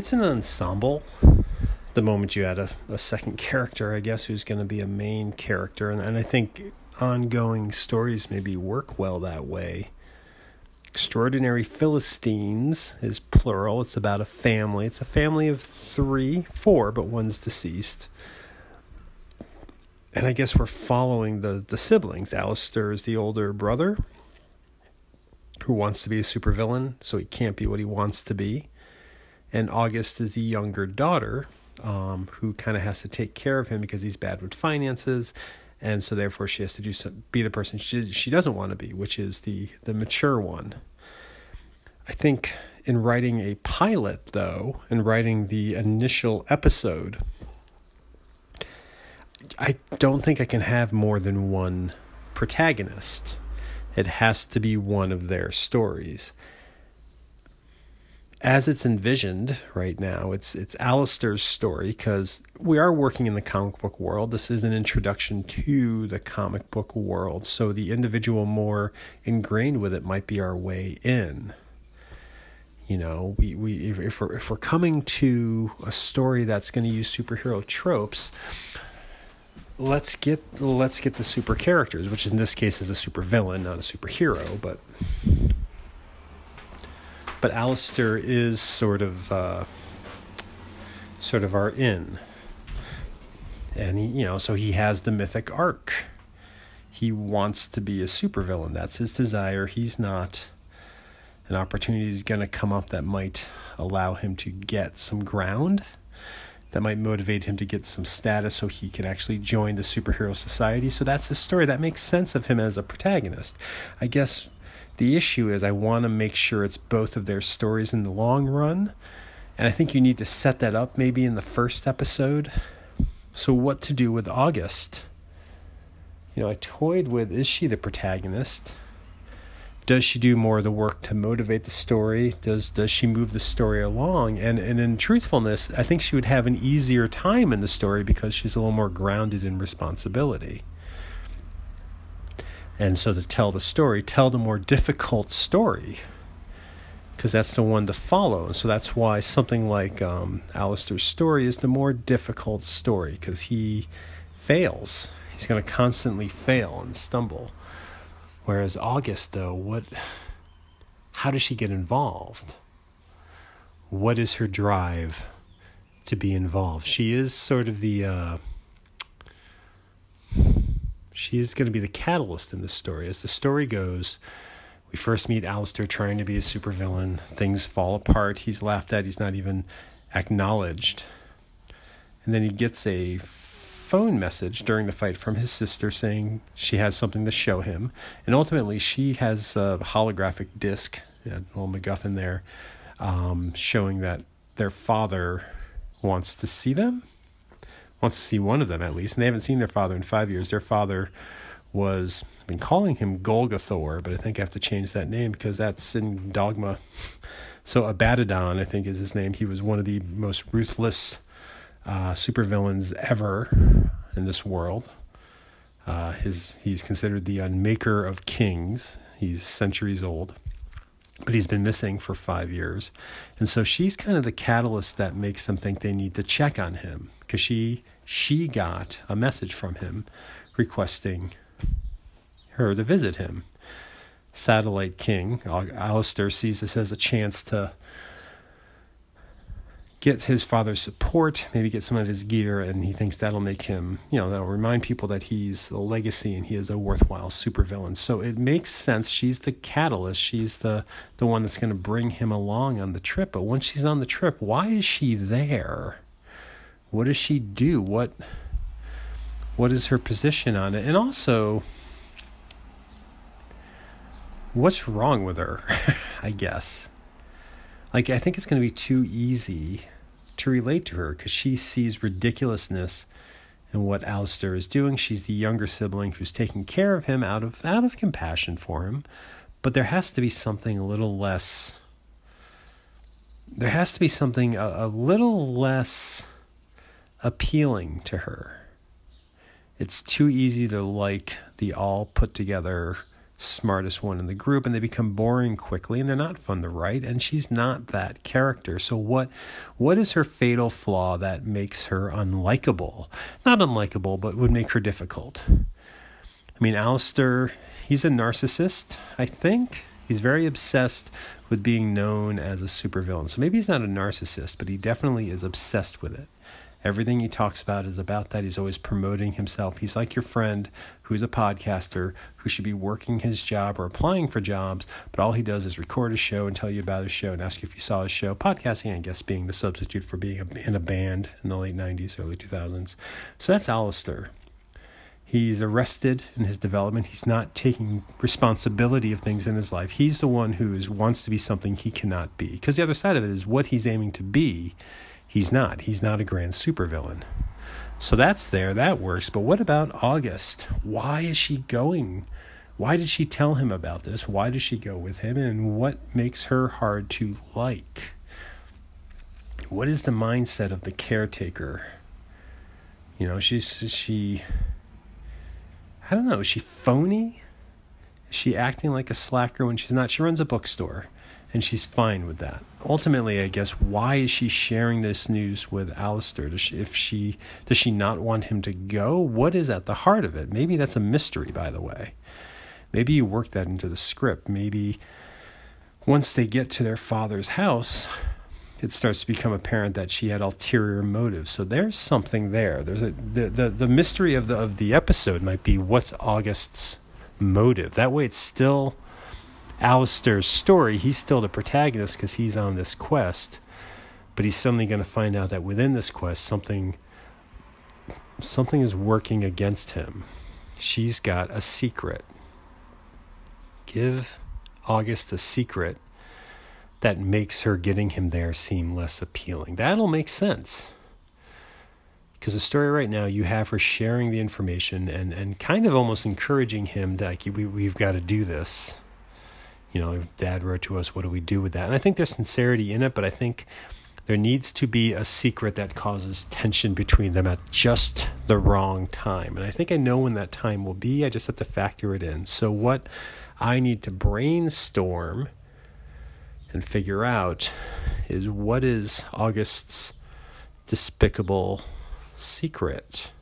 it's an ensemble. The moment you add a, a second character, I guess, who's going to be a main character, and, and I think ongoing stories maybe work well that way. Extraordinary Philistines is plural. It's about a family. It's a family of three, four, but one's deceased. And I guess we're following the, the siblings. Alistair is the older brother who wants to be a supervillain, so he can't be what he wants to be. And August is the younger daughter um, who kind of has to take care of him because he's bad with finances and so therefore she has to do some, be the person she she doesn't want to be, which is the the mature one. I think in writing a pilot though, in writing the initial episode, I don't think I can have more than one protagonist. It has to be one of their stories as it's envisioned right now, it's it's Alistair's story because we are working in the comic book world. This is an introduction to the comic book world, so the individual more ingrained with it might be our way in. You know, we, we if, if we're if we're coming to a story that's going to use superhero tropes, let's get let's get the super characters, which in this case is a super villain, not a superhero, but but Alistair is sort of uh, sort of our in, and he, you know, so he has the mythic arc. He wants to be a supervillain. That's his desire. He's not. An opportunity is going to come up that might allow him to get some ground, that might motivate him to get some status so he can actually join the superhero society. So that's the story. That makes sense of him as a protagonist. I guess the issue is, I want to make sure it's both of their stories in the long run. And I think you need to set that up maybe in the first episode. So, what to do with August? You know, I toyed with is she the protagonist? Does she do more of the work to motivate the story? Does does she move the story along? And and in truthfulness, I think she would have an easier time in the story because she's a little more grounded in responsibility. And so to tell the story, tell the more difficult story because that's the one to follow. So that's why something like um, Alistair's story is the more difficult story because he fails. He's going to constantly fail and stumble. Whereas August, though, what? How does she get involved? What is her drive to be involved? She is sort of the. Uh, She's going to be the catalyst in this story. As the story goes, we first meet Alistair trying to be a supervillain. Things fall apart. He's laughed at. He's not even acknowledged. And then he gets a phone message during the fight from his sister saying she has something to show him. And ultimately, she has a holographic disc, a little MacGuffin there, um, showing that their father wants to see them wants to see one of them at least, and they haven't seen their father in five years. Their father was I've been calling him Golgothan, but I think I have to change that name because that's in Dogma. So Abaddon, I think, is his name. He was one of the most ruthless uh, supervillains ever in this world. Uh, his he's considered the unmaker of kings. He's centuries old, but he's been missing for five years, and so she's kind of the catalyst that makes them think they need to check on him because she she got a message from him requesting her to visit him. Satellite King, Alistair sees this as a chance to get his father's support, maybe get some of his gear, and he thinks that'll make him, you know, that'll remind people that he's a legacy and he is a worthwhile supervillain. So it makes sense. She's the catalyst. She's the the one that's going to bring him along on the trip. But once she's on the trip, why is she there? what does she do? What what is her position on it? And also what's wrong with her? I guess. Like I think it's going to be too easy to relate to her cuz she sees ridiculousness in what Alistair is doing. She's the younger sibling who's taking care of him out of out of compassion for him. But there has to be something a little less there has to be something a, a little less appealing to her. It's too easy to like the all put together smartest one in the group and they become boring quickly and they're not fun to write and she's not that character. So what what is her fatal flaw that makes her unlikable? Not unlikable but would make her difficult. I mean Alistair he's a narcissist i think. He's very obsessed with being known as a supervillain. So maybe he's not a narcissist but he definitely is obsessed with it Everything he talks about is about that. He's always promoting himself. He's like your friend who's a podcaster who should be working his job or applying for jobs, but all he does is record a show and tell you about his show and ask you if you saw his show. Podcasting, I guess, being the substitute for being in a band in the late 90s, early 2000s. So that's Alistair. He's arrested in his development. He's not taking responsibility of things in his life. He's the one who wants to be something he cannot be. Because the other side of it is what he's aiming to be He's not. He's not a grand supervillain. So that's there. That works. But what about August? Why is she going? Why did she tell him about this? Why does she go with him? And what makes her hard to like? What is the mindset of the caretaker? You know, she's she I don't know, is she phony? Is she acting like a slacker when she's not? She runs a bookstore and she's fine with that. Ultimately, I guess why is she sharing this news with Alistair? Does she, if she does she not want him to go? What is at the heart of it? Maybe that's a mystery, by the way. Maybe you work that into the script. Maybe once they get to their father's house, it starts to become apparent that she had ulterior motives. So there's something there. There's a the, the, the mystery of the of the episode might be what's August's motive. That way it's still Alistair's story, he's still the protagonist because he's on this quest, but he's suddenly going to find out that within this quest, something something is working against him. She's got a secret. Give August a secret that makes her getting him there seem less appealing. That'll make sense. Because the story right now, you have her sharing the information and, and kind of almost encouraging him like, we, we've got to do this you know, dad wrote to us, what do we do with that? And I think there's sincerity in it, but I think there needs to be a secret that causes tension between them at just the wrong time. And I think I know when that time will be. I just have to factor it in. So, what I need to brainstorm and figure out is what is August's despicable secret?